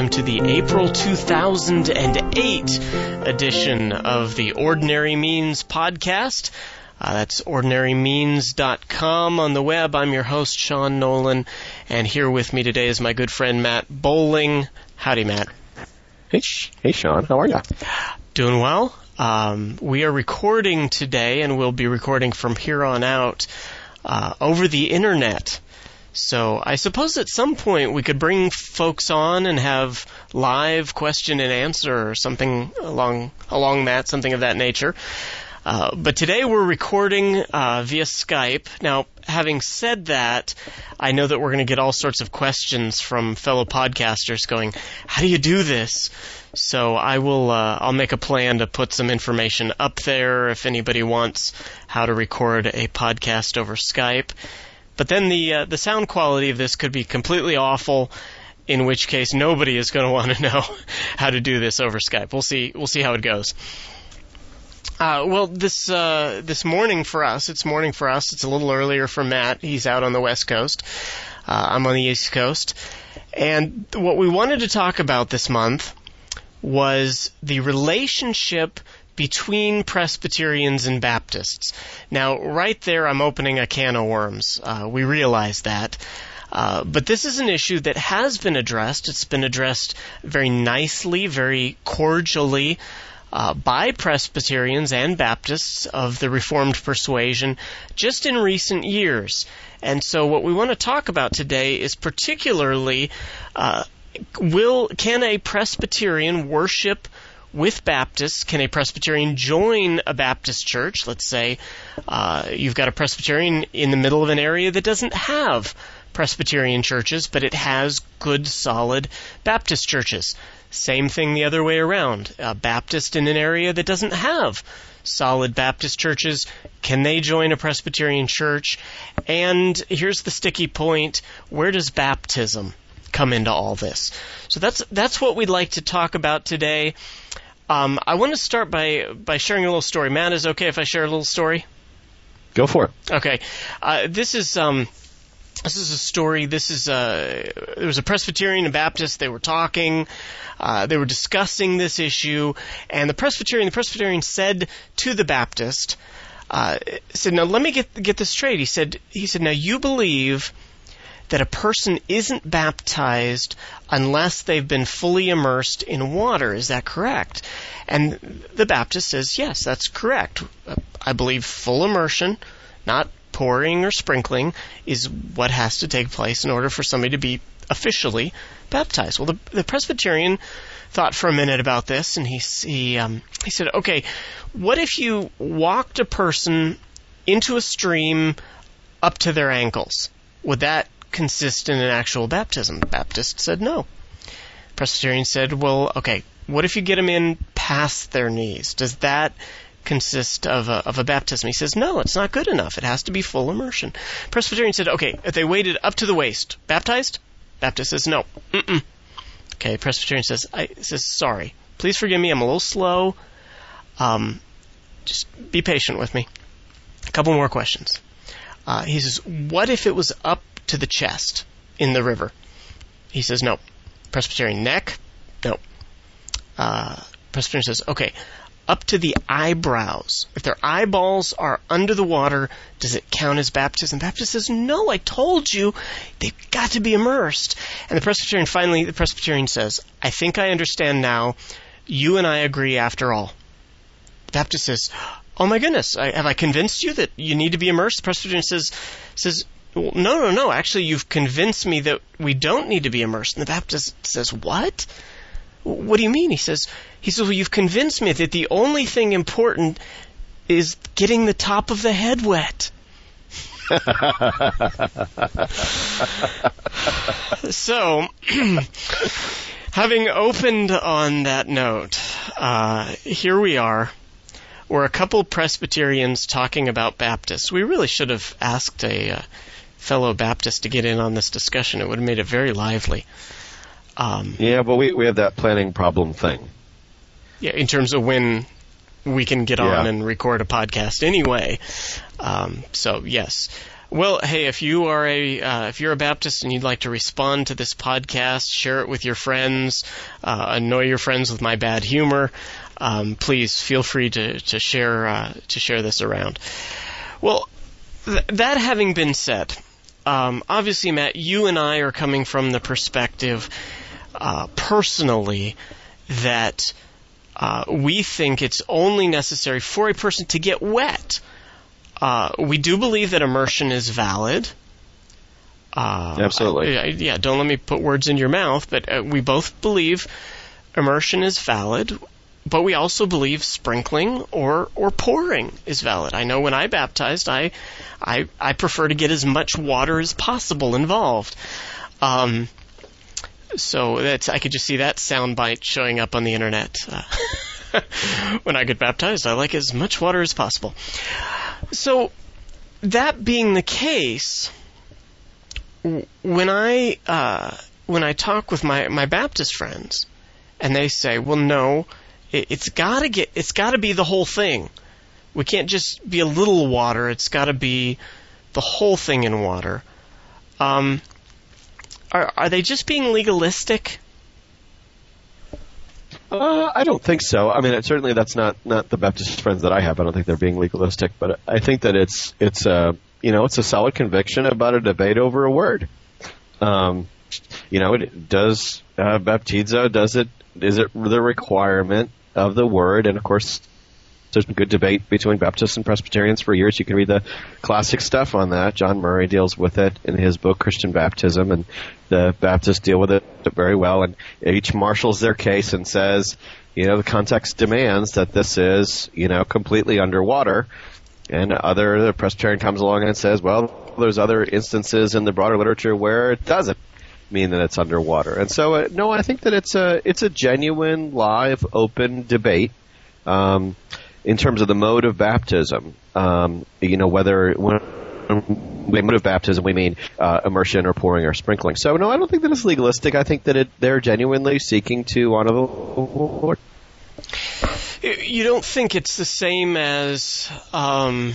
welcome to the April 2008 edition of the Ordinary Means podcast. Uh, that's ordinarymeans.com on the web. I'm your host, Sean Nolan, and here with me today is my good friend Matt Bowling. Howdy, Matt. Hey, hey, Sean. How are you? Doing well. Um, we are recording today, and we'll be recording from here on out uh, over the internet. So I suppose at some point we could bring folks on and have live question and answer or something along along that, something of that nature. Uh, but today we're recording uh, via Skype. Now, having said that, I know that we're going to get all sorts of questions from fellow podcasters going, "How do you do this?" So I will. Uh, I'll make a plan to put some information up there if anybody wants how to record a podcast over Skype. But then the uh, the sound quality of this could be completely awful, in which case nobody is going to want to know how to do this over Skype. We'll see. We'll see how it goes. Uh, well, this uh, this morning for us, it's morning for us. It's a little earlier for Matt. He's out on the West Coast. Uh, I'm on the East Coast, and what we wanted to talk about this month was the relationship between Presbyterians and Baptists. Now, right there, I'm opening a can of worms. Uh, we realize that. Uh, but this is an issue that has been addressed. It's been addressed very nicely, very cordially uh, by Presbyterians and Baptists of the Reformed persuasion just in recent years. And so, what we want to talk about today is particularly uh, will can a Presbyterian worship with Baptists, can a Presbyterian join a Baptist church? Let's say uh, you've got a Presbyterian in the middle of an area that doesn't have Presbyterian churches, but it has good, solid Baptist churches. Same thing the other way around. A Baptist in an area that doesn't have solid Baptist churches, can they join a Presbyterian church? And here's the sticky point where does baptism come into all this? So that's that's what we'd like to talk about today. Um, I want to start by by sharing a little story. Matt, is it okay if I share a little story? Go for it. Okay, uh, this is um, this is a story. This is a there was a Presbyterian and Baptist. They were talking. Uh, they were discussing this issue, and the Presbyterian the Presbyterian said to the Baptist, uh, said, "Now let me get get this straight." He said, "He said, now you believe." That a person isn't baptized unless they've been fully immersed in water. Is that correct? And the Baptist says, yes, that's correct. I believe full immersion, not pouring or sprinkling, is what has to take place in order for somebody to be officially baptized. Well, the, the Presbyterian thought for a minute about this, and he he um, he said, okay, what if you walked a person into a stream up to their ankles? Would that consist in an actual baptism? The Baptist said no. Presbyterian said, well, okay, what if you get them in past their knees? Does that consist of a, of a baptism? He says, no, it's not good enough. It has to be full immersion. Presbyterian said, okay, if they waded up to the waist, baptized? Baptist says, no. Mm-mm. Okay, Presbyterian says, I, says, sorry. Please forgive me. I'm a little slow. Um, just be patient with me. A couple more questions. Uh, he says, what if it was up to the chest in the river? He says, no. Presbyterian neck? No. Uh, Presbyterian says, okay, up to the eyebrows. If their eyeballs are under the water, does it count as baptism? Baptist says, no, I told you, they've got to be immersed. And the Presbyterian, finally, the Presbyterian says, I think I understand now. You and I agree after all. The Baptist says, oh my goodness, I, have I convinced you that you need to be immersed? The Presbyterian says, says, well, no, no, no, actually you've convinced me that we don't need to be immersed. And the Baptist says, what? What do you mean? He says, he says, well, you've convinced me that the only thing important is getting the top of the head wet. so, having opened on that note, uh, here we are. We're a couple Presbyterians talking about Baptists. We really should have asked a uh, fellow Baptist to get in on this discussion. It would have made it very lively. Um, yeah, but we we have that planning problem thing. Yeah, in terms of when we can get yeah. on and record a podcast anyway. Um, so yes, Well, hey, if you are a uh, if you're a Baptist and you'd like to respond to this podcast, share it with your friends, uh, annoy your friends with my bad humor, um, please feel free to to share uh, to share this around. Well, th- that having been said, um, obviously, Matt, you and I are coming from the perspective uh, personally that uh, we think it's only necessary for a person to get wet uh, we do believe that immersion is valid. Uh, Absolutely. I, yeah, don't let me put words in your mouth, but uh, we both believe immersion is valid, but we also believe sprinkling or or pouring is valid. I know when I baptized, I I I prefer to get as much water as possible involved. Um, so that's I could just see that soundbite showing up on the internet. Uh, when I get baptized, I like as much water as possible. So, that being the case, when I uh, when I talk with my my Baptist friends, and they say, "Well, no, it, has got to get it's got to be the whole thing. We can't just be a little water. It's got to be the whole thing in water." Um, are are they just being legalistic? Uh, I don't think so. I mean, certainly that's not not the Baptist friends that I have. I don't think they're being legalistic, but I think that it's it's a you know it's a solid conviction about a debate over a word. Um, you know, it does uh, baptizo does it is it the requirement of the word, and of course there's been good debate between Baptists and Presbyterians for years. You can read the classic stuff on that. John Murray deals with it in his book Christian Baptism, and the Baptists deal with it very well. And each marshals their case and says, you know, the context demands that this is, you know, completely underwater. And other the Presbyterian comes along and says, well, there's other instances in the broader literature where it doesn't mean that it's underwater. And so, uh, no, I think that it's a it's a genuine, live, open debate. Um, in terms of the mode of baptism, um, you know, whether when we mode of baptism we mean uh, immersion or pouring or sprinkling. So no, I don't think that it's legalistic. I think that it, they're genuinely seeking to honor the Lord. You don't think it's the same as um,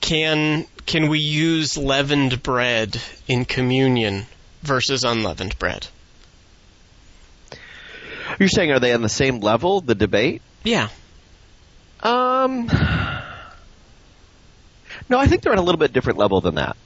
can can we use leavened bread in communion versus unleavened bread? You're saying are they on the same level? The debate? Yeah. Um, no, I think they're on a little bit different level than that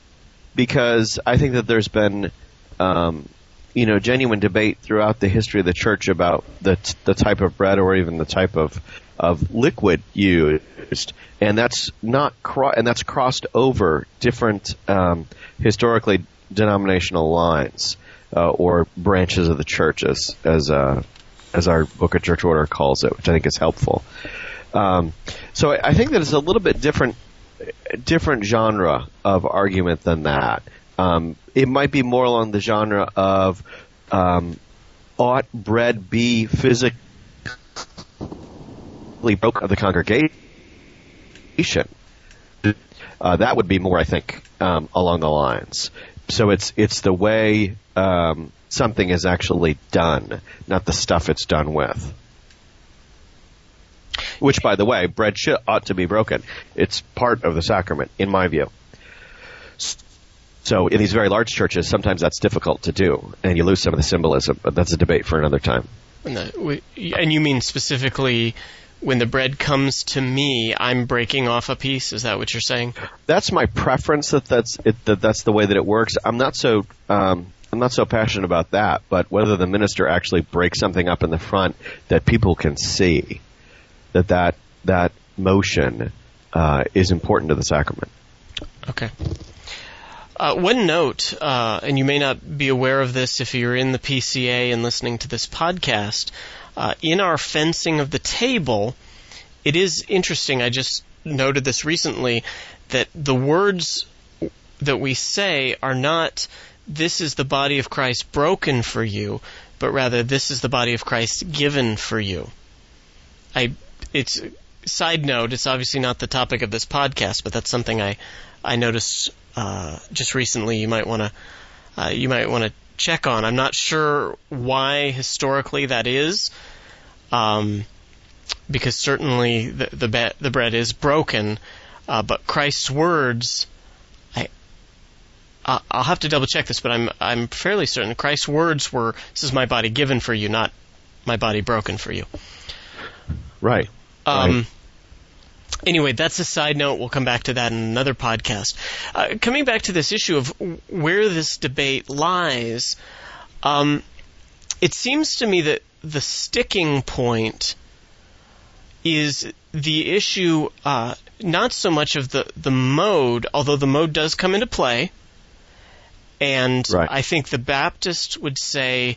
because I think that there's been, um, you know, genuine debate throughout the history of the church about the t- the type of bread or even the type of of liquid used, and that's not cro- and that's crossed over different um, historically denominational lines uh, or branches of the church, as as uh, as our Book of Church Order calls it, which I think is helpful. Um, so I think that it's a little bit different, different genre of argument than that. Um, it might be more along the genre of um, ought bread be physically broke of the congregation. Uh, that would be more, I think, um, along the lines. So it's it's the way um, something is actually done, not the stuff it's done with. Which, by the way, bread should, ought to be broken. It's part of the sacrament, in my view. So in these very large churches, sometimes that's difficult to do, and you lose some of the symbolism. But that's a debate for another time. And, you mean specifically when the bread comes to me, I'm breaking off a piece. Is that what you're saying? That's my preference. That that's it, that that's the way that it works. I'm not so um, I'm not so passionate about that. But whether the minister actually breaks something up in the front that people can see, that that that motion uh, is important to the sacrament. Okay. Uh, one note, uh, and you may not be aware of this if you're in the PCA and listening to this podcast. Uh, in our fencing of the table, it is interesting. I just noted this recently that the words that we say are not "This is the body of Christ broken for you," but rather "This is the body of Christ given for you." I it's side note. It's obviously not the topic of this podcast, but that's something I I noticed uh, just recently. You might want to uh, you might want to check on. I'm not sure why historically that is, um, because certainly the the, be- the bread is broken, uh, but Christ's words uh, I'll have to double check this, but I'm I'm fairly certain Christ's words were, "This is my body given for you, not my body broken for you." Right. Um, right. Anyway, that's a side note. We'll come back to that in another podcast. Uh, coming back to this issue of where this debate lies, um, it seems to me that the sticking point is the issue uh, not so much of the, the mode, although the mode does come into play. And right. I think the Baptist would say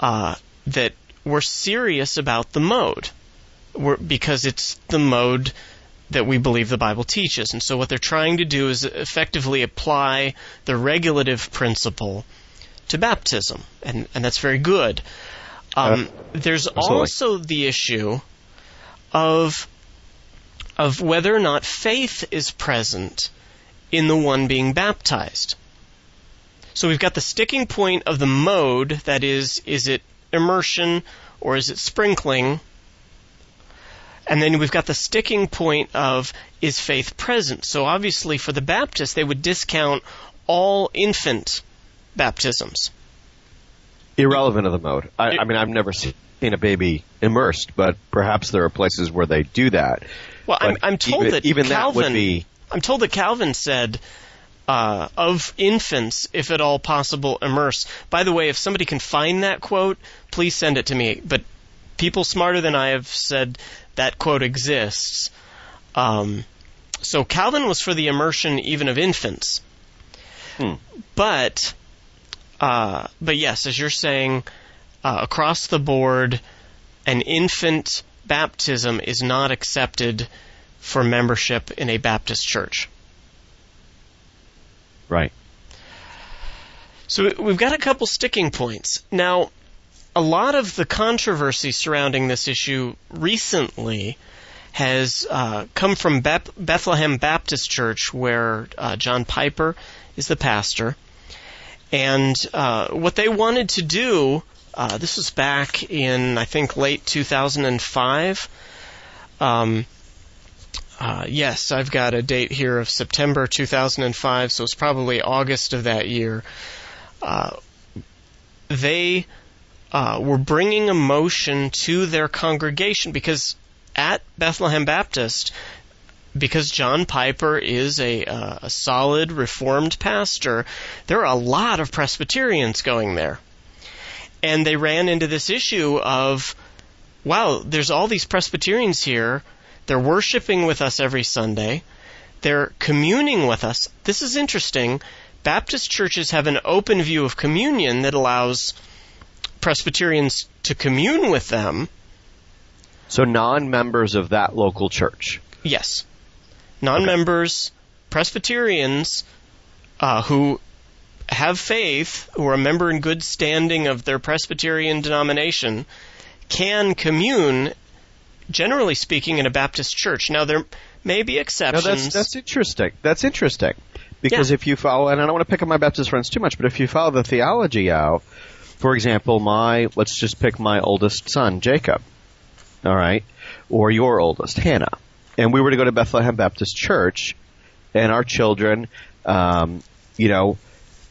uh, that we're serious about the mode we're, because it's the mode that we believe the Bible teaches. And so what they're trying to do is effectively apply the regulative principle to baptism. And, and that's very good. Um, uh, there's absolutely. also the issue of of whether or not faith is present in the one being baptized. So we've got the sticking point of the mode, that is, is it immersion or is it sprinkling? And then we've got the sticking point of is faith present? So obviously for the Baptist, they would discount all infant baptisms. Irrelevant of the mode. I, I mean, I've never seen a baby immersed, but perhaps there are places where they do that. Well, I'm, I'm, told even, that even Calvin, that would be. I'm told that Calvin said uh, of infants, if at all possible, immerse. By the way, if somebody can find that quote, please send it to me. But people smarter than I have said that quote exists. Um, so Calvin was for the immersion even of infants. Hmm. But, uh, but yes, as you're saying, uh, across the board, an infant baptism is not accepted for membership in a Baptist church. Right. So we've got a couple sticking points. Now, a lot of the controversy surrounding this issue recently has uh, come from Beth- Bethlehem Baptist Church, where uh, John Piper is the pastor. And uh, what they wanted to do uh, this was back in, I think, late 2005. Um, uh, yes, I've got a date here of September 2005, so it's probably August of that year. Uh, they uh, were bringing a motion to their congregation because at Bethlehem Baptist, because John Piper is a, uh, a solid Reformed pastor, there are a lot of Presbyterians going there and they ran into this issue of, wow, there's all these Presbyterians here. They're worshiping with us every Sunday. They're communing with us. This is interesting. Baptist churches have an open view of communion that allows Presbyterians to commune with them. So non members of that local church? Yes. Non members, okay. Presbyterians uh, who have faith, who are a member in good standing of their Presbyterian denomination, can commune, generally speaking, in a Baptist church. Now, there may be exceptions. No, that's, that's interesting. That's interesting. Because yeah. if you follow, and I don't want to pick on my Baptist friends too much, but if you follow the theology out, for example, my, let's just pick my oldest son, Jacob, all right, or your oldest, Hannah, and we were to go to Bethlehem Baptist Church, and our children, um, you know,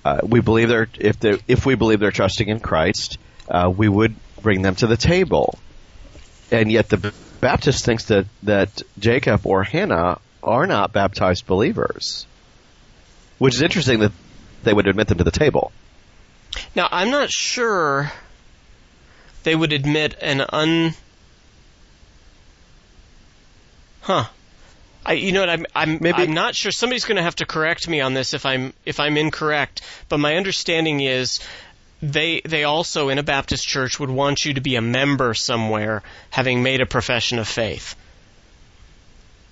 uh, we believe they're if they if we believe they're trusting in Christ, uh, we would bring them to the table. And yet the Baptist thinks that that Jacob or Hannah are not baptized believers, which is interesting that they would admit them to the table. Now I'm not sure they would admit an un. Huh. I, you know what? I'm I'm Maybe. I'm not sure. Somebody's going to have to correct me on this if I'm if I'm incorrect. But my understanding is they they also in a Baptist church would want you to be a member somewhere, having made a profession of faith.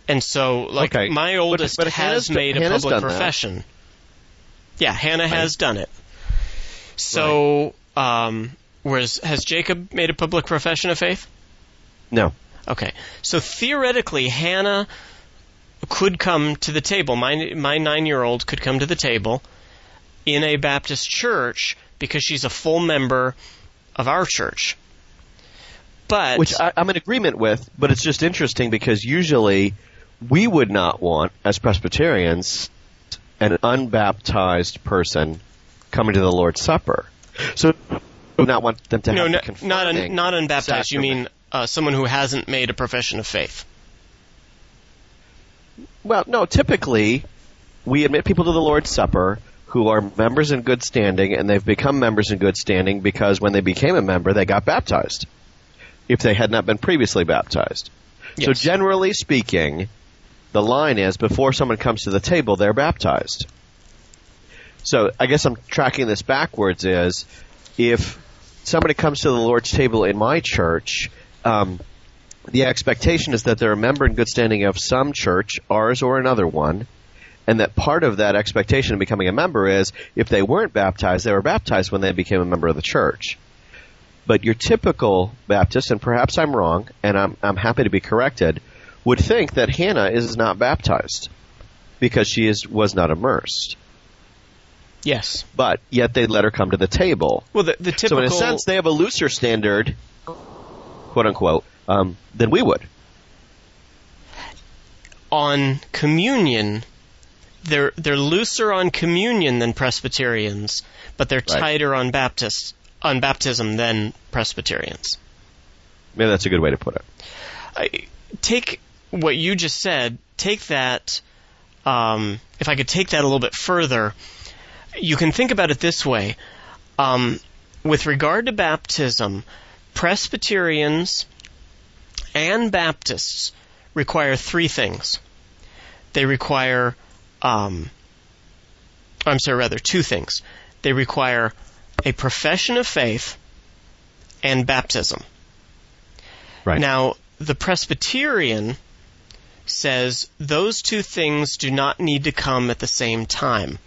And so, like okay. my oldest but, but has made a Hannah's public profession. That. Yeah, Hannah has done it. So, right. um, whereas has Jacob made a public profession of faith? No. Okay. So theoretically, Hannah could come to the table. My my nine year old could come to the table in a Baptist church because she's a full member of our church. But which I, I'm in agreement with, but it's just interesting because usually we would not want as Presbyterians an unbaptized person coming to the Lord's Supper. So, not want them to no, have no not un, not unbaptized. You mean uh, someone who hasn't made a profession of faith? Well, no, typically we admit people to the Lord's Supper who are members in good standing and they've become members in good standing because when they became a member they got baptized if they had not been previously baptized. So generally speaking, the line is before someone comes to the table they're baptized. So I guess I'm tracking this backwards is if somebody comes to the Lord's table in my church, um, the expectation is that they're a member in good standing of some church, ours or another one, and that part of that expectation of becoming a member is if they weren't baptized, they were baptized when they became a member of the church. But your typical Baptist, and perhaps I'm wrong, and I'm, I'm happy to be corrected, would think that Hannah is not baptized because she is was not immersed. Yes. But yet they let her come to the table. Well, the, the typical So in a sense, they have a looser standard, quote unquote, um, than we would. on communion, they're they're looser on communion than Presbyterians, but they're Right. tighter on Baptist on baptism than Presbyterians. Maybe that's a good way to put it. I, take what you just said. Take that. Um, if I could take that a little bit further, you can think about it this way. Um, with regard to baptism, Presbyterians and Baptists require three things. They require, um, I'm sorry, rather two things. They require a profession of faith and baptism. Right. Now, the Presbyterian says those two things do not need to come at the same time.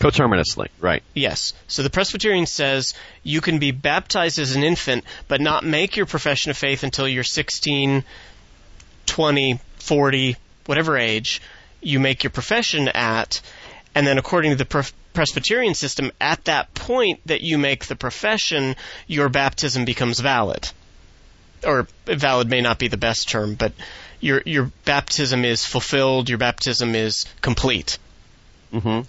Coterminously, right. Yes. So the Presbyterian says you can be baptized as an infant, but not make your profession of faith until you're 16, 20, 40, whatever age you make your profession at. And then according to the Pre- Presbyterian system, at that point that you make the profession, your baptism becomes valid. Or valid may not be the best term, but your, your baptism is fulfilled, your baptism is complete. hmm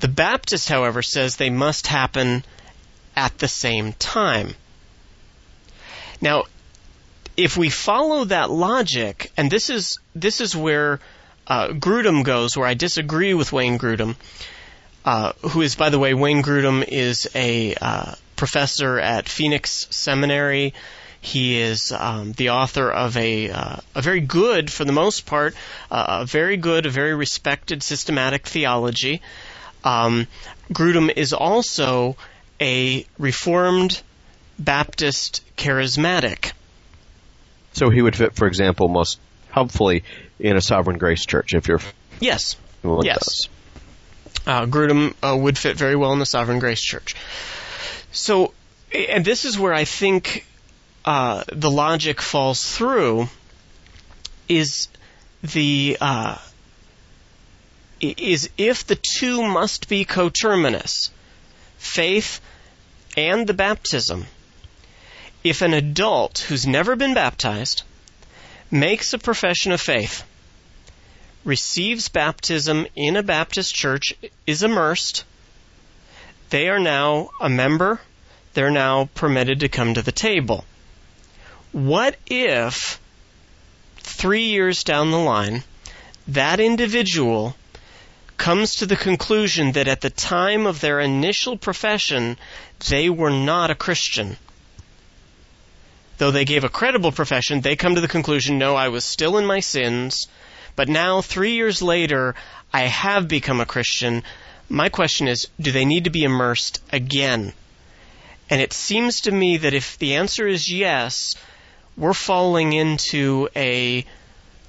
The Baptist, however, says they must happen at the same time. Now, if we follow that logic, and this is this is where uh, Grudem goes, where I disagree with Wayne Grudem, uh, who is, by the way, Wayne Grudem is a uh, professor at Phoenix Seminary. He is um, the author of a uh, a very good, for the most part, uh, a very good, a very respected systematic theology. Um, Grudem is also a Reformed Baptist charismatic. So he would fit, for example, most helpfully in a sovereign grace church if you're Yes, Yes. uh, Grudem uh, would fit very well in the Sovereign Grace Church. So, and this is where I think uh, the logic falls through. Is the uh, is if the two must be coterminous, faith and the baptism. If an adult who's never been baptized makes a profession of faith receives baptism in a Baptist church, is immersed, they are now a member, they're now permitted to come to the table. What if, three years down the line, that individual comes to the conclusion that at the time of their initial profession, they were not a Christian? Though they gave a credible profession, they come to the conclusion, no, I was still in my sins, but now, three years later, I have become a Christian. My question is, do they need to be immersed again? And it seems to me that if the answer is yes, we're falling into a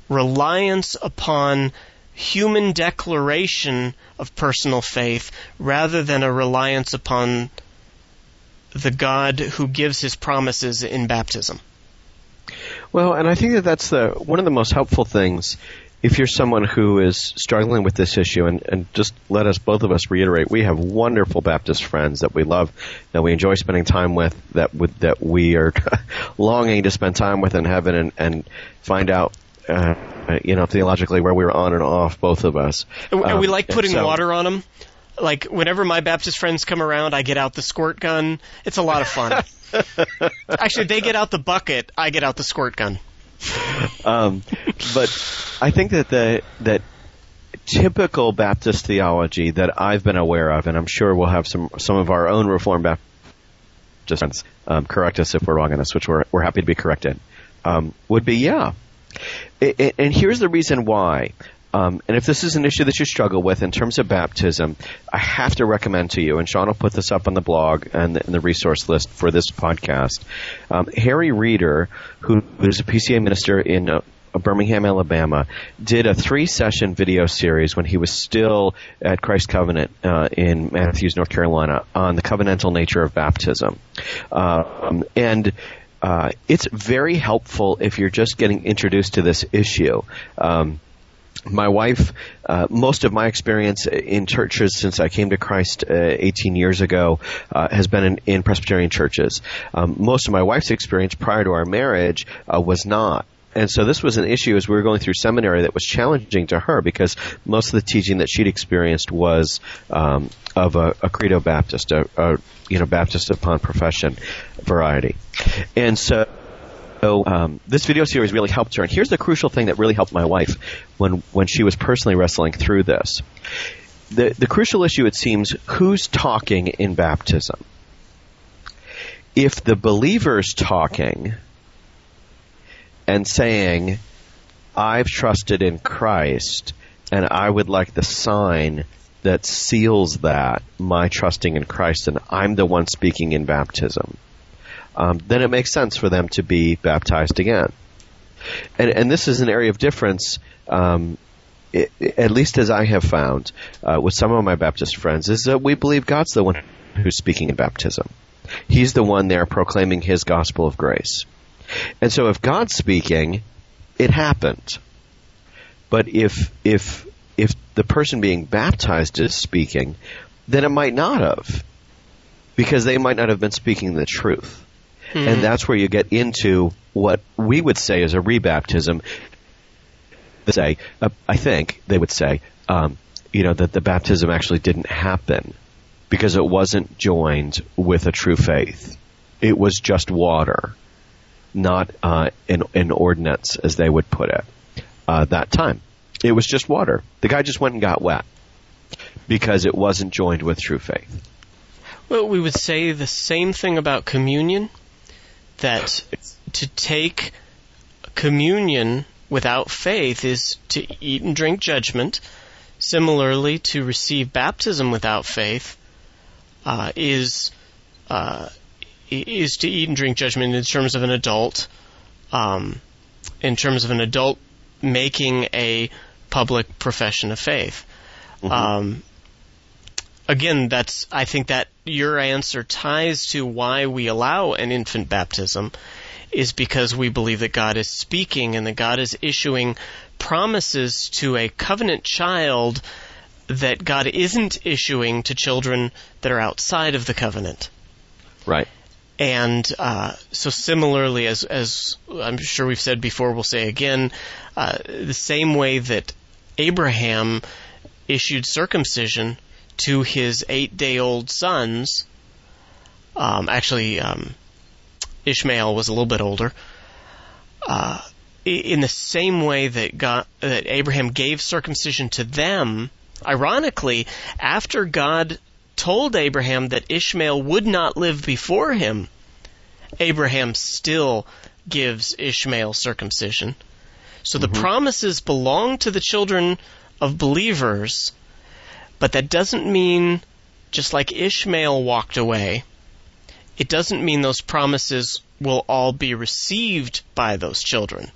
reliance upon human declaration of personal faith rather than a reliance upon the God who gives his promises in baptism. Well, and I think that that's the one of the most helpful things. If you're someone who is struggling with this issue, and, and just let us both of us reiterate, we have wonderful Baptist friends that we love, that we enjoy spending time with, that with, that we are longing to spend time with in heaven and, and find out uh, you know, theologically where we were on and off, both of us. And we- Um, we like putting so- water on them. Like whenever my Baptist friends come around, I get out the squirt gun. It's a lot of fun. Actually, they get out the bucket. I get out the squirt gun. Um, but I think that the that typical Baptist theology that I've been aware of, and I'm sure we'll have some some of our own Reformed Baptist friends um, correct us if we're wrong on this, which we're we're happy to be corrected. Um, would be yeah, and here's the reason why. Um, and if this is an issue that you struggle with in terms of baptism, I have to recommend to you, and Sean will put this up on the blog and the, the resource list for this podcast. Um, Harry Reeder, who is a PCA minister in uh, Birmingham, Alabama, did a three-session video series when he was still at Christ Covenant uh, in Matthews, North Carolina, on the covenantal nature of baptism, um, and. Uh, it's very helpful if you're just getting introduced to this issue. Um, my wife, uh, most of my experience in churches since I came to Christ uh, 18 years ago uh, has been in, in Presbyterian churches. Um, most of my wife's experience prior to our marriage uh, was not. And so this was an issue as we were going through seminary that was challenging to her because most of the teaching that she'd experienced was um, of a, a credo Baptist, a, a you know Baptist upon profession variety, and so so um, this video series really helped her. And here's the crucial thing that really helped my wife when when she was personally wrestling through this. The the crucial issue it seems who's talking in baptism. If the believer's talking and saying, "I've trusted in Christ and I would like the sign that seals that my trusting in Christ and I'm the one speaking in baptism." um, then it makes sense for them to be baptized again. And, and this is an area of difference, um, i at least as I have found uh, with some of my Baptist friends, is that we believe God's the one who's speaking in baptism. He's the one there proclaiming His gospel of grace. And so if God's speaking, it happened. But if if if the person being baptized is speaking, then it might not have, because they might not have been speaking the truth. And that's where you get into what we would say is a rebaptism. They say, uh, I think they would say, um, you know, that the baptism actually didn't happen because it wasn't joined with a true faith. It was just water, not uh, an, an ordinance, as they would put it. Uh, that time, it was just water. The guy just went and got wet because it wasn't joined with true faith. Well, we would say the same thing about communion. That to take communion without faith is to eat and drink judgment. Similarly, to receive baptism without faith uh, is uh, is to eat and drink judgment in terms of an adult, um, in terms of an adult making a public profession of faith. Um, again, that's I think that your answer ties to why we allow an infant baptism is because we believe that God is speaking and that God is issuing promises to a covenant child that God isn't issuing to children that are outside of the covenant. Right. And uh, so, similarly, as as I'm sure we've said before, we'll say again, uh, the same way that Abraham issued circumcision to his eight-day-old sons. Um, actually, um, Ishmael was a little bit older. Uh, in the same way that God, that Abraham gave circumcision to them, ironically, after God told Abraham that Ishmael would not live before him, Abraham still gives Ishmael circumcision. So the mm-hmm. promises belong to the children of believers, but that doesn't mean, just like Ishmael walked away, it doesn't mean those promises will all be received by those children.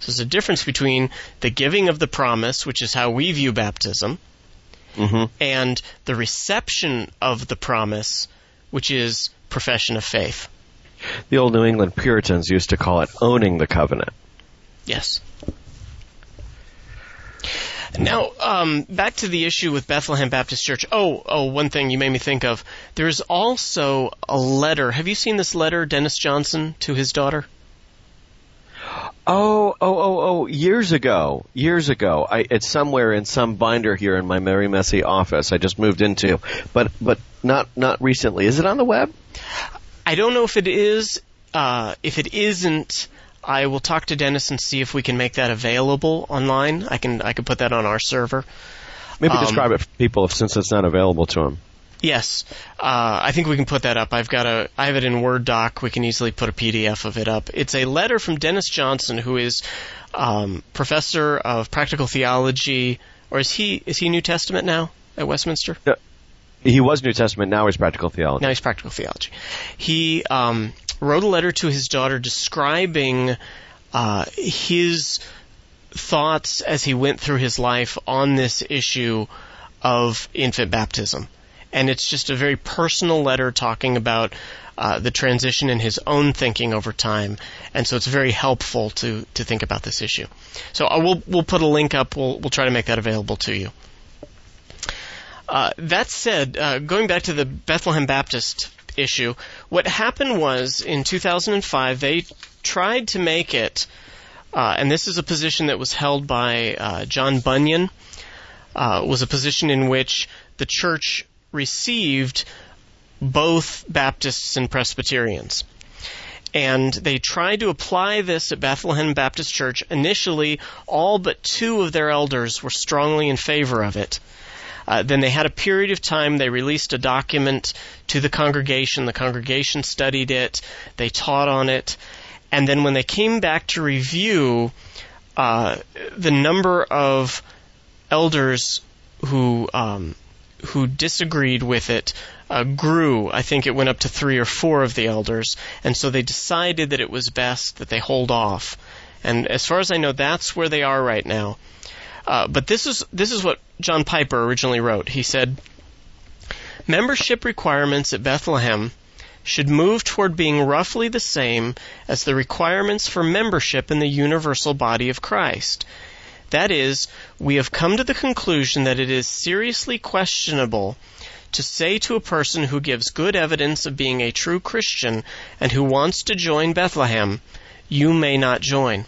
So there's a difference between the giving of the promise, which is how we view baptism, hmm and the reception of the promise, which is profession of faith. The old New England Puritans used to call it owning the covenant. Yes. Now, um, back to the issue with Bethlehem Baptist Church. Oh, oh, one thing you made me think of. There's also a letter. Have you seen this letter, Dennis Johnson, to his daughter? Oh, oh, oh, oh! Years ago, years ago, I, it's somewhere in some binder here in my very messy office. I just moved into, but but not not recently. Is it on the web? I don't know if it is. Uh, if it isn't, I will talk to Dennis and see if we can make that available online. I can I can put that on our server. Maybe um, describe it for people since it's not available to them. Yes, uh, I think we can put that up. I've got a, I have it in Word doc. We can easily put a PDF of it up. It's a letter from Dennis Johnson, who is um, professor of practical theology, or is he is he New Testament now at Westminster? Uh, he was New Testament. Now he's practical theology. Now he's practical theology. He um, wrote a letter to his daughter describing uh, his thoughts as he went through his life on this issue of infant baptism and it's just a very personal letter talking about uh, the transition in his own thinking over time, and so it's very helpful to to think about this issue. So uh, we'll we'll put a link up. We'll we'll try to make that available to you. Uh, that said, uh, going back to the Bethlehem Baptist issue, what happened was in 2005 they tried to make it, uh, and this is a position that was held by uh, John Bunyan. was a position in which the church received both Baptists and Presbyterians. And they tried to apply this at Bethlehem Baptist Church. Initially, all but two of their elders were strongly in favor of it. Uh, then they had a period of time. They released a document to the congregation. The congregation studied it. They taught on it. And then when they came back to review, uh, the number of elders who um, who disagreed with it uh, grew. I think it went up to three or four of the elders, and so they decided that it was best that they hold off. And as far as I know, that's where they are right now. Uh, but this is this is what John Piper originally wrote. He said, "Membership requirements at Bethlehem." should move toward being roughly the same as the requirements for membership in the universal body of Christ. That is, we have come to the conclusion that it is seriously questionable to say to a person who gives good evidence of being a true Christian and who wants to join Bethlehem, you may not join.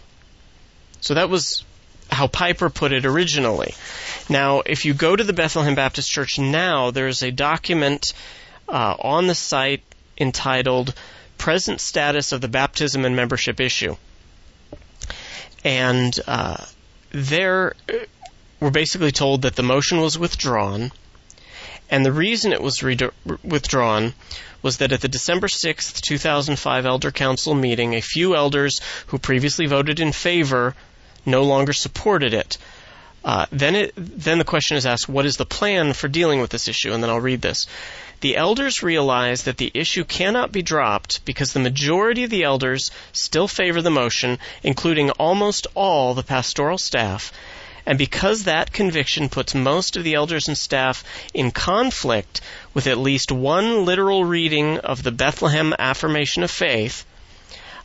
So that was how Piper put it originally. Now, if you go to the Bethlehem Baptist Church now, there's a document uh, on the site entitled Present Status of the Baptism and Membership Issue. And uh, there we're basically told that the motion was withdrawn, and the reason it was re- withdrawn was that at the December 6th, 2005 Elder Council meeting, a few elders who previously voted in favor no longer supported it. Uh, then, it, then the question is asked, what is the plan for dealing with this issue? And then I'll read this. The elders realize that the issue cannot be dropped because the majority of the elders still favor the motion, including almost all the pastoral staff, and because that conviction puts most of the elders and staff in conflict with at least one literal reading of the Bethlehem Affirmation of Faith,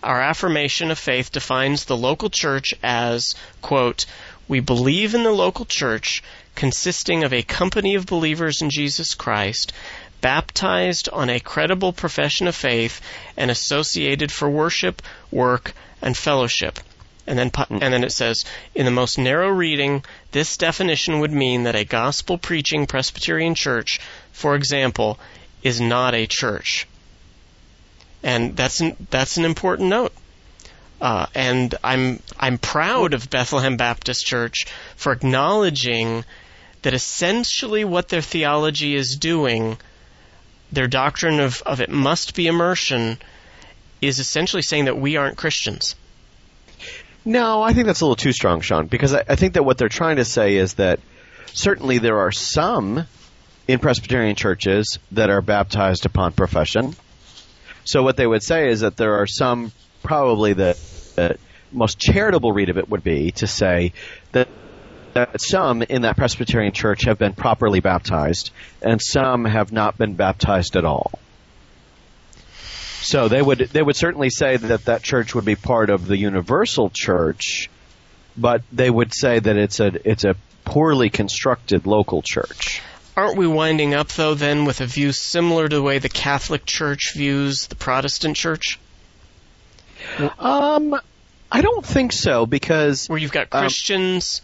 our affirmation of faith defines the local church as, quote, we believe in the local church consisting of a company of believers in Jesus Christ baptized on a credible profession of faith, and associated for worship, work, and fellowship. And then, and then it says, in the most narrow reading, this definition would mean that a gospel preaching Presbyterian church, for example, is not a church. And that's an, that's an important note. Uh, and I'm I'm proud of Bethlehem Baptist Church for acknowledging that essentially what their theology is doing their doctrine of, of it must be immersion is essentially saying that we aren't Christians. No, I think that's a little too strong, Sean, because I, I think that what they're trying to say is that certainly there are some in Presbyterian churches that are baptized upon profession. So what they would say is that there are some, probably the, the most charitable read of it would be to say that that some in that Presbyterian church have been properly baptized, and some have not been baptized at all. So they would they would certainly say that that church would be part of the universal church, but they would say that it's a it's a poorly constructed local church. Aren't we winding up though then with a view similar to the way the Catholic Church views the Protestant Church? Um I don't think so because where you've got Um, Christians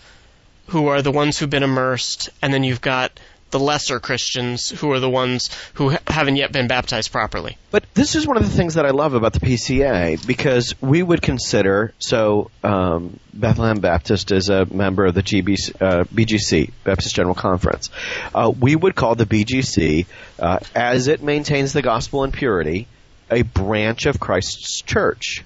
who are the ones who've been immersed, and then you've got the lesser Christians who are the ones who ha- haven't yet been baptized properly. But this is one of the things that I love about the PCA because we would consider so um, Bethlehem Baptist is a member of the GB, uh, BGC Baptist General Conference. Uh, we would call the BGC, uh, as it maintains the gospel in purity, a branch of Christ's church.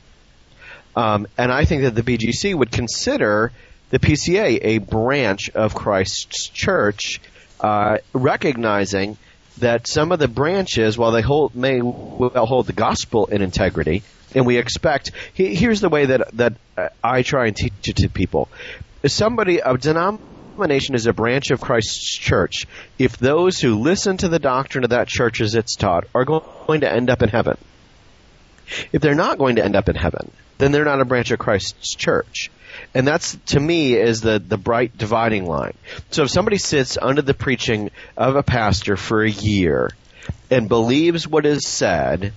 Um, and I think that the BGC would consider the PCA a branch of Christ's church, uh, recognizing that some of the branches, while they hold, may well hold the gospel in integrity, and we expect. he- Here's the way that that I try and teach it to people: if somebody a denomination is a branch of Christ's church. If those who listen to the doctrine of that church as it's taught are going to end up in heaven, if they're not going to end up in heaven, then they're not a branch of Christ's church. And that's, to me, is the, the bright dividing line. So if somebody sits under the preaching of a pastor for a year and believes what is said,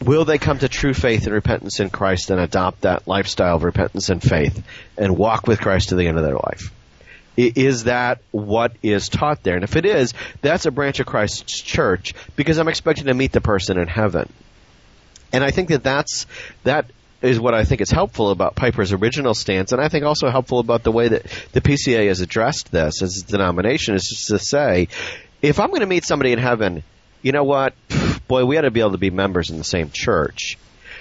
will they come to true faith and repentance in Christ and adopt that lifestyle of repentance and faith and walk with Christ to the end of their life? Is that what is taught there? And if it is, that's a branch of Christ's church because I'm expecting to meet the person in heaven. And I think that that's that is what I think is helpful about Piper's original stance, and I think also helpful about the way that the PCA has addressed this as a denomination is just to say, if I'm going to meet somebody in heaven, you know what, boy, we ought to be able to be members in the same church.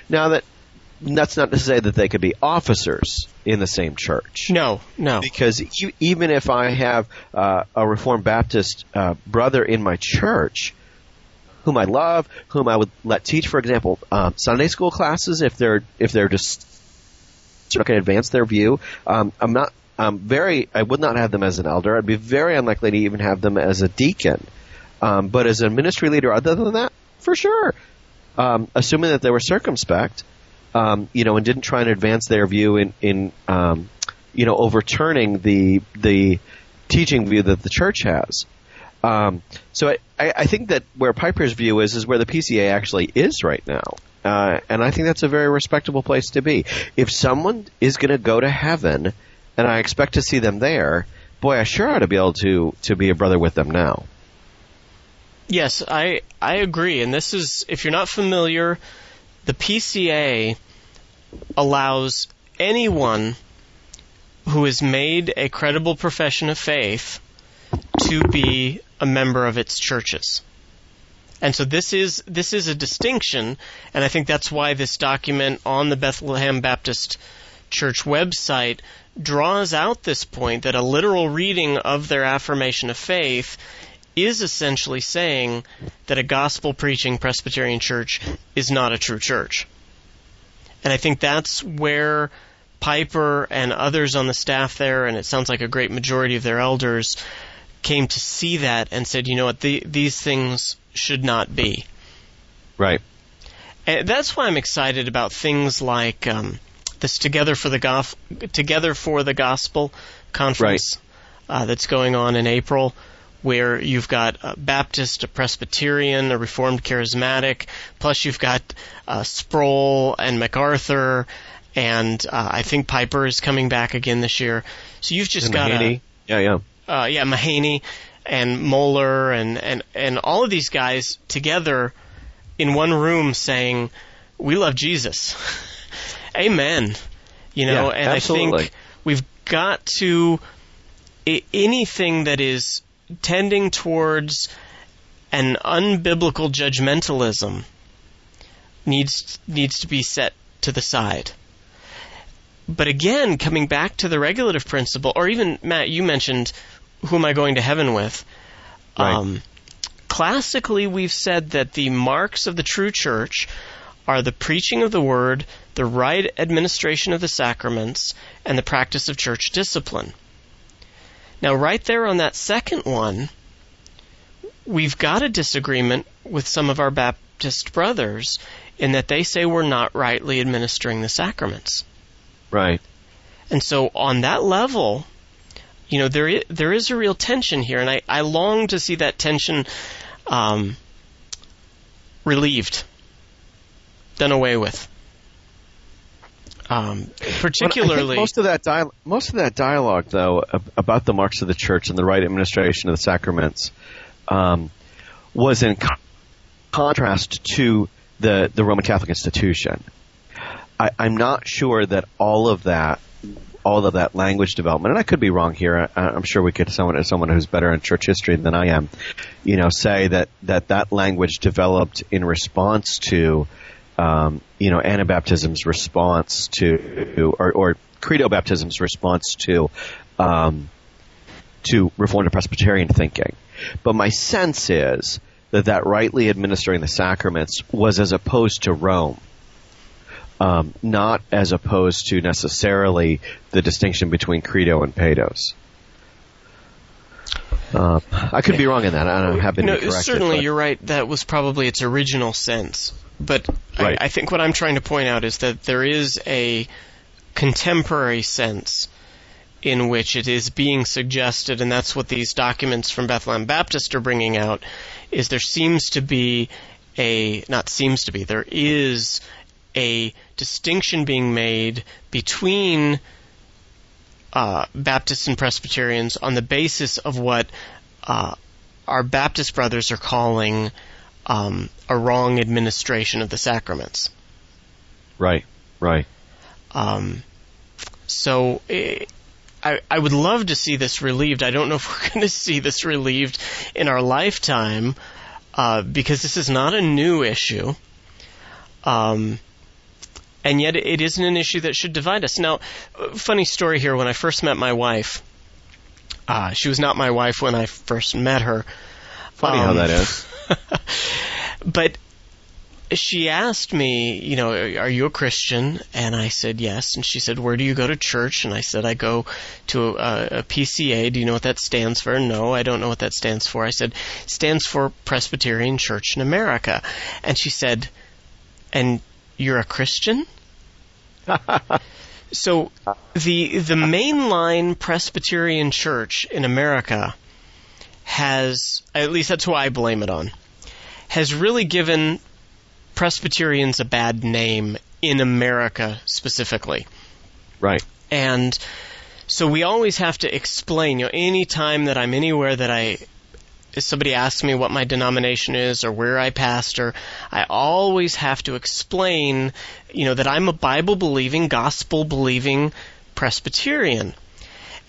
Now that that's not to say that they could be officers in the same church No, no. because even if I have uh, a Reformed Baptist uh, brother in my church, whom I love, whom I would let teach, for example, um, Sunday school classes, if they're if they're just not going to advance their view, um, I'm not. I'm very. I would not have them as an elder. I'd be very unlikely to even have them as a deacon. Um, but as a ministry leader, other than that, for sure. Um, assuming that they were circumspect, um, you know, and didn't try and advance their view in, in um, you know, overturning the the teaching view that the church has. Um, so I, I think that where Piper's view is is where the PCA actually is right now, uh, and I think that's a very respectable place to be. If someone is going to go to heaven, and I expect to see them there, boy, I sure ought to be able to to be a brother with them now. Yes, I I agree. And this is if you're not familiar, the PCA allows anyone who has made a credible profession of faith to be a member of its churches. And so this is this is a distinction, and I think that's why this document on the Bethlehem Baptist Church website draws out this point that a literal reading of their affirmation of faith is essentially saying that a gospel preaching Presbyterian church is not a true church. And I think that's where Piper and others on the staff there, and it sounds like a great majority of their elders, came to see that and said, you know what, the, these things should not be. Right. And that's why I'm excited about things like um, this Together for the Gof- Together for the Gospel conference uh, that's going on in April, where you've got a Baptist, a Presbyterian, a Reformed Charismatic, plus you've got uh, Sproul and MacArthur, and uh, I think Piper is coming back again this year. So you've just And got a, Yeah, yeah. Uh, yeah, Mahaney and Mohler and, and, and all of these guys together in one room saying, we love Jesus. Amen. You know, Yeah, and I think we've got to, anything that is tending towards an unbiblical judgmentalism needs, needs to be set to the side. But again, coming back to the regulative principle, or even Matt, you mentioned, who am I going to heaven with? Right. Um, classically, we've said that the marks of the true church are the preaching of the word, the right administration of the sacraments, and the practice of church discipline. Now, right there on that second one, we've got a disagreement with some of our Baptist brothers in that they say we're not rightly administering the sacraments. Right. And so on that level, you know, there is, there is a real tension here, and I, I long to see that tension um, relieved, done away with. Um, particularly, most of that dial- most of that dialogue, though, about the marks of the church and the right administration of the sacraments, um, was in co- contrast to the the Roman Catholic institution. I, I'm not sure that all of that all of that language development, and I could be wrong here. I, I'm sure we could someone someone who's better in church history than I am, you know, say that that that language developed in response to, um, you know, Anabaptism's response to, or, or Credo baptism's response to, um, to Reformed Presbyterian thinking. But my sense is that that rightly administering the sacraments was as opposed to Rome um, not as opposed to necessarily the distinction between credo and paedos. Uh, I could be wrong in that. I'm happy to no, be corrected. certainly but- you're right. That was probably its original sense. But Right. I, I think what I'm trying to point out is that there is a contemporary sense in which it is being suggested, and that's what these documents from Bethlehem Baptist are bringing out, is there seems to be a, not seems to be, there is a distinction being made between uh, Baptists and Presbyterians on the basis of what uh, our Baptist brothers are calling um, a wrong administration of the sacraments. Right, right. Um, so eh, I, I would love to see this relieved. I don't know if we're going to see this relieved in our lifetime uh, because this is not a new issue. Um, and yet it isn't an issue that should divide us. Now, funny story here. When I first met my wife, uh, she was not my wife when I first met her. Funny how Um, that is. but she asked me, you know, are you a Christian? And I said yes. And she said, where do you go to church? And I said, I go to a, a PCA. Do you know what that stands for? No, I don't know what that stands for. I said, stands for Presbyterian Church in America. And she said, and you're a Christian? so the the mainline Presbyterian Church in America has, at least that's who I blame it on, has really given Presbyterians a bad name in America specifically. Right. And so we always have to explain, you know, any time that I'm anywhere that I if somebody asks me what my denomination is or where I pastor, I always have to explain, you know, that I'm a Bible believing, gospel believing Presbyterian.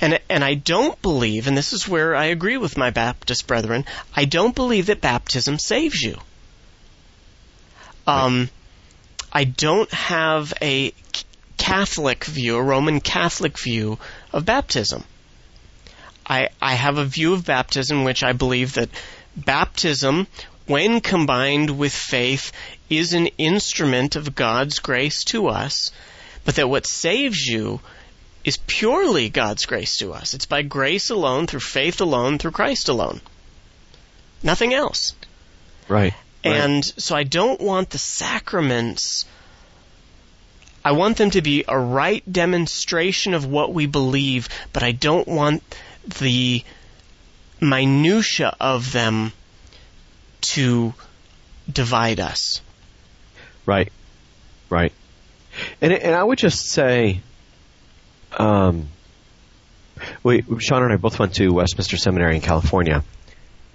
And and I don't believe, and this is where I agree with my Baptist brethren, I don't believe that baptism saves you. Um, I don't have a Catholic view, a Roman Catholic view of baptism. I, I have a view of baptism which I believe that baptism, when combined with faith, is an instrument of God's grace to us, but that what saves you is purely God's grace to us. It's by grace alone, through faith alone, through Christ alone. Nothing else. Right. right. And so I don't want the sacraments. I want them to be a right demonstration of what we believe, but I don't want the minutia of them to divide us. Right. Right. And and I would just say, um, we Sean and I both went to Westminster Seminary in California,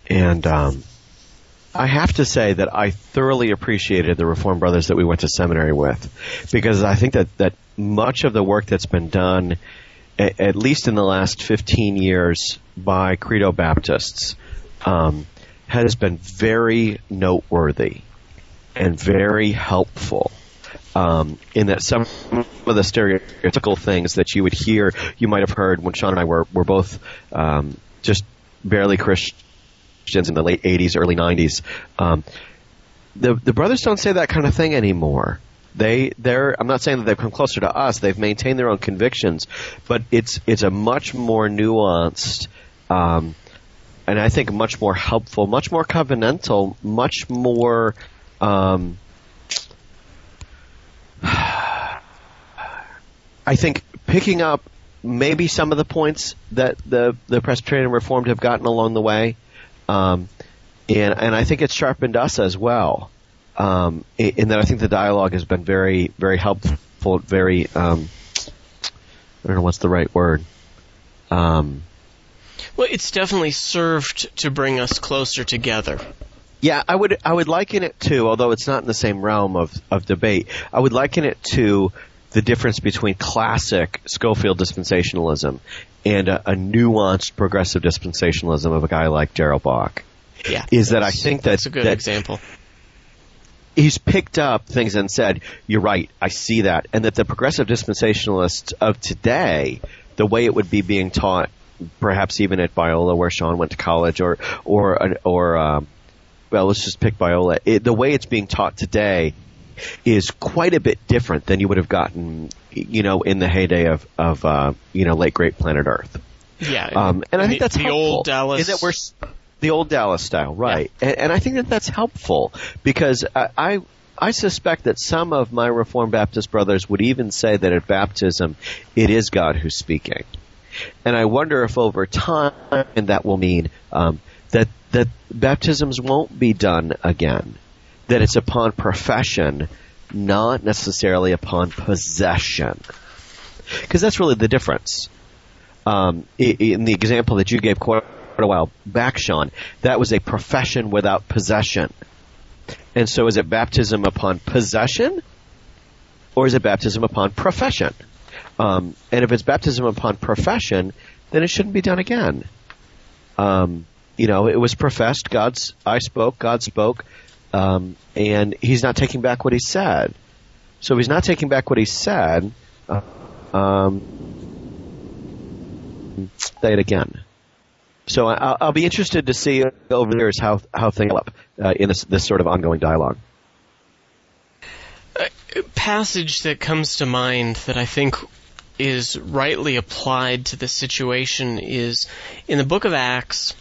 and um, I have to say that I thoroughly appreciated the Reformed brothers that we went to seminary with, because I think that that much of the work that's been done, a- at least in the last 15 years, by Credo Baptists, um, has been very noteworthy and very helpful. Um, in that some of the stereotypical things that you would hear, you might have heard when Sean and I were were both um, just barely Christians in the late '80s, early '90s. Um, the the brothers don't say that kind of thing anymore. They they're I'm not saying that they've come closer to us. They've maintained their own convictions, but it's it's a much more nuanced. Um, and I think much more helpful, much more covenantal, much more um, I think picking up maybe some of the points that the the Presbyterian Reformed have gotten along the way, um, and and I think it's sharpened us as well. Um, in in that I think the dialogue has been very very helpful very um, I don't know what's the right word. Um, well, it's definitely served to bring us closer together. Yeah, I would I would liken it to, although it's not in the same realm of, of debate, I would liken it to the difference between classic Scofield dispensationalism and a, a nuanced progressive dispensationalism of a guy like Darrell Bock. Yeah, is that I think that, that's a good that example. He's picked up things and said, "You're right, I see that," and that the progressive dispensationalists of today, the way it would be being taught, perhaps even at Biola, where Sean went to college, or or or um, well, let's just pick Biola. It, the way it's being taught today is quite a bit different than you would have gotten, you know, in the heyday of of uh, you know late great Planet Earth. Yeah, um, and I think the, that's the helpful. old Dallas. Is that we're the old Dallas style, right? Yeah. And, and, I think that that's helpful because I, I I suspect that some of my Reformed Baptist brothers would even say that at baptism, it is God who's speaking. And I wonder if over time that will mean um, that that baptisms won't be done again that it's upon profession, not necessarily upon possession. Because that's really the difference. Um, in the example that you gave quite a while back, Sean, that was a profession without possession. And so is it baptism upon possession? Or is it baptism upon profession? Um, and if it's baptism upon profession, then it shouldn't be done again. Um, you know, it was professed. God's I spoke. God spoke. Um, and he's not taking back what he said. So if he's not taking back what he said, uh, um, say it again. So I'll, I'll, be interested to see over the years how how things up uh, in this this sort of ongoing dialogue. A passage that comes to mind that I think is rightly applied to this situation is in the book of Acts,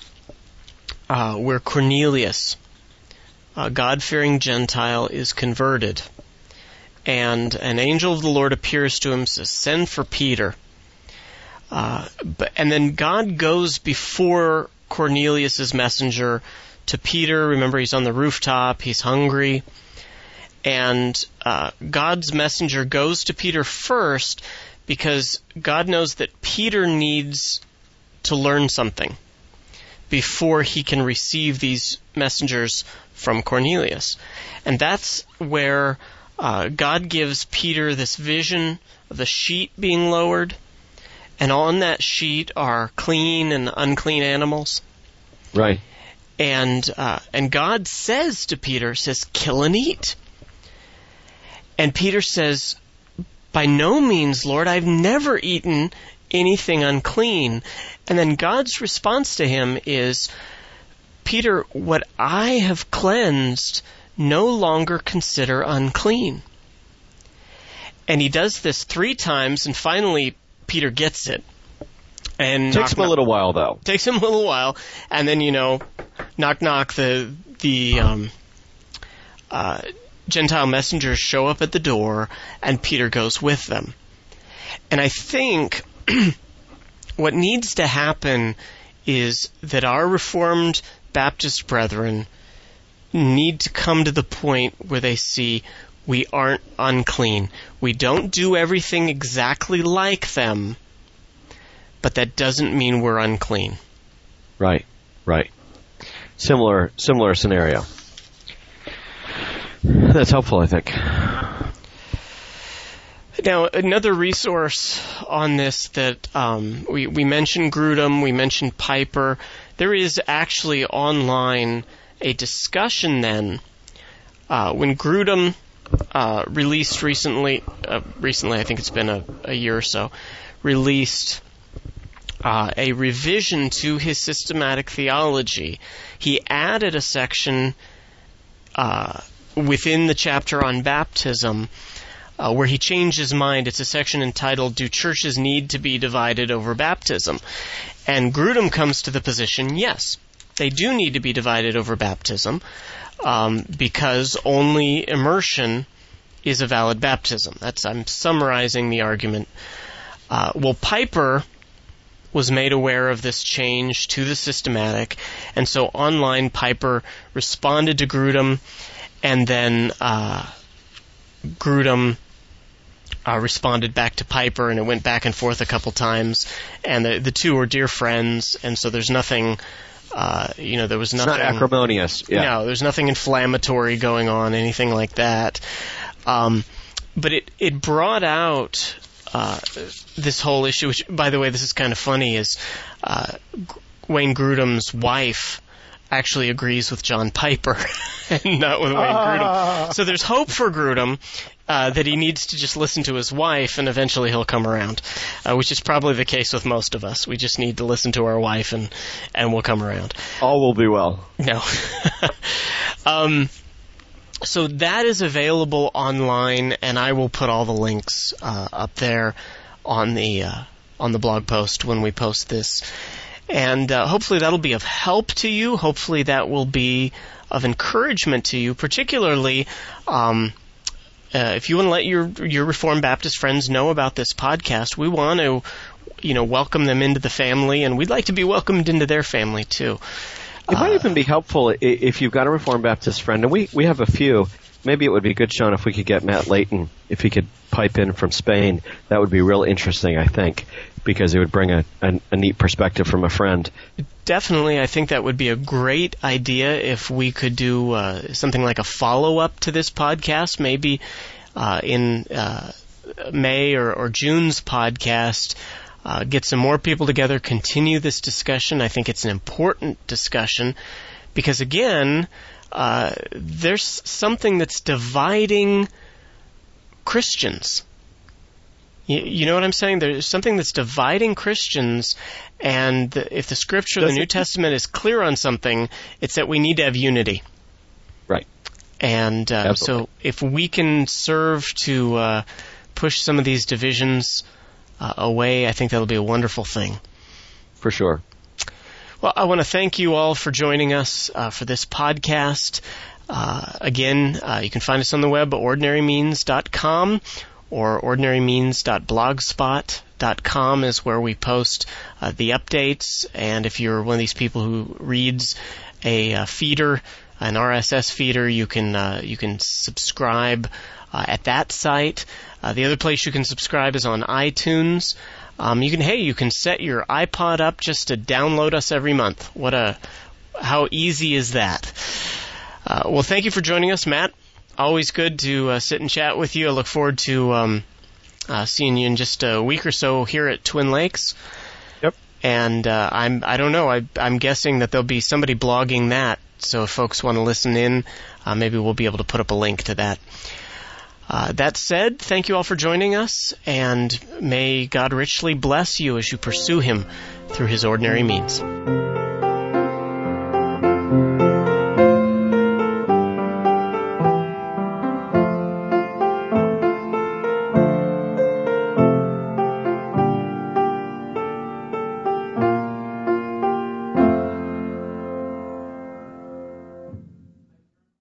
uh, where Cornelius a God fearing Gentile is converted. And an angel of the Lord appears to him, says, Send for Peter. Uh, but, and then God goes before Cornelius's messenger to Peter. Remember, he's on the rooftop, he's hungry. And uh, God's messenger goes to Peter first because God knows that Peter needs to learn something before he can receive these messengers from Cornelius. And that's where uh, God gives Peter this vision of the sheet being lowered, and on that sheet are clean and unclean animals. Right. And uh, and God says to Peter, says, "Kill and eat." And Peter says, "By no means, Lord. I've never eaten anything unclean." And then God's response to him is, Peter, what I have cleansed, no longer consider unclean. And he does this three times, and finally Peter gets it. And takes knock, him a little while, though. Takes him a little while, and then you know, knock knock the the um, uh, Gentile messengers show up at the door, and Peter goes with them. And I think what needs to happen is that our Reformed Baptist brethren need to come to the point where they see we aren't unclean. We don't do everything exactly like them, but that doesn't mean we're unclean. Right, right. Similar, similar scenario. That's helpful, I think. Now, another resource on this that um, we we mentioned Grudem, we mentioned Piper. There is actually online a discussion then uh, when Grudem uh, released recently. Uh, recently, I think it's been a, a year or so. Released uh, a revision to his systematic theology. He added a section uh, within the chapter on baptism uh, where he changed his mind. It's a section entitled "Do Churches Need to Be Divided Over Baptism?" And Grudem comes to the position, yes, they do need to be divided over baptism um, because only immersion is a valid baptism. That's I'm summarizing the argument. Uh, well, Piper was made aware of this change to the systematic, and so online Piper responded to Grudem, and then uh, Grudem uh, responded back to Piper, and it went back and forth a couple times. And the the two were dear friends, and so there's nothing. Uh, you know, there was It's nothing. not acrimonious. Yeah. No, there's nothing inflammatory going on, anything like that. Um, but it it brought out uh, this whole issue. Which, by the way, this is kind of funny. Is uh, G- Wayne Grudem's wife actually agrees with John Piper and not with Wayne Grudem. So there's hope for Grudem. Uh, that he needs to just listen to his wife and eventually he'll come around, uh, which is probably the case with most of us. We just need to listen to our wife and, and we'll come around. All will be well. No. um, so that is available online, and I will put all the links uh, up there on the uh, on the blog post when we post this. And uh, hopefully that'll be of help to you. Hopefully that will be of encouragement to you, particularly. Um, uh, if you want to let your your Reformed Baptist friends know about this podcast, we want to, you know, welcome them into the family, and we'd like to be welcomed into their family too. It might even be helpful if you've got a Reformed Baptist friend, and we, we have a few. Maybe it would be good, Sean, if we could get Matt Layton, if he could pipe in from Spain. That would be real interesting, I think, because it would bring a, a, a neat perspective from a friend. Definitely, I think that would be a great idea if we could do uh, something like a follow up to this podcast, maybe uh, in uh, May or, or June's podcast. Uh, get some more people together, continue this discussion. I think it's an important discussion because, again, uh, there's something that's dividing Christians. You, you know what I'm saying? There's something that's dividing Christians, and the, if the Scripture, the New it- Testament, is clear on something, it's that we need to have unity. Right. And uh, so, if we can serve to uh, push some of these divisions uh, away, I think that'll be a wonderful thing. For sure. Well, I want to thank you all for joining us uh, for this podcast. Uh, again, uh, you can find us on the web at ordinarymeans.com or ordinarymeans.blogspot.com is where we post uh, the updates. And if you're one of these people who reads a uh, feeder, an RSS feeder, you can uh, you can subscribe uh, at that site. Uh, the other place you can subscribe is on iTunes. Um, you can hey, you can set your iPod up just to download us every month. What a how easy is that? Uh, well, thank you for joining us, Matt. Always good to uh, sit and chat with you. I look forward to um, uh, seeing you in just a week or so here at Twin Lakes. Yep. And uh, I'm I don't know. I, I'm guessing that there'll be somebody blogging that. So if folks want to listen in, uh, maybe we'll be able to put up a link to that. Uh, that said, thank you all for joining us, and may God richly bless you as you pursue Him through His ordinary means.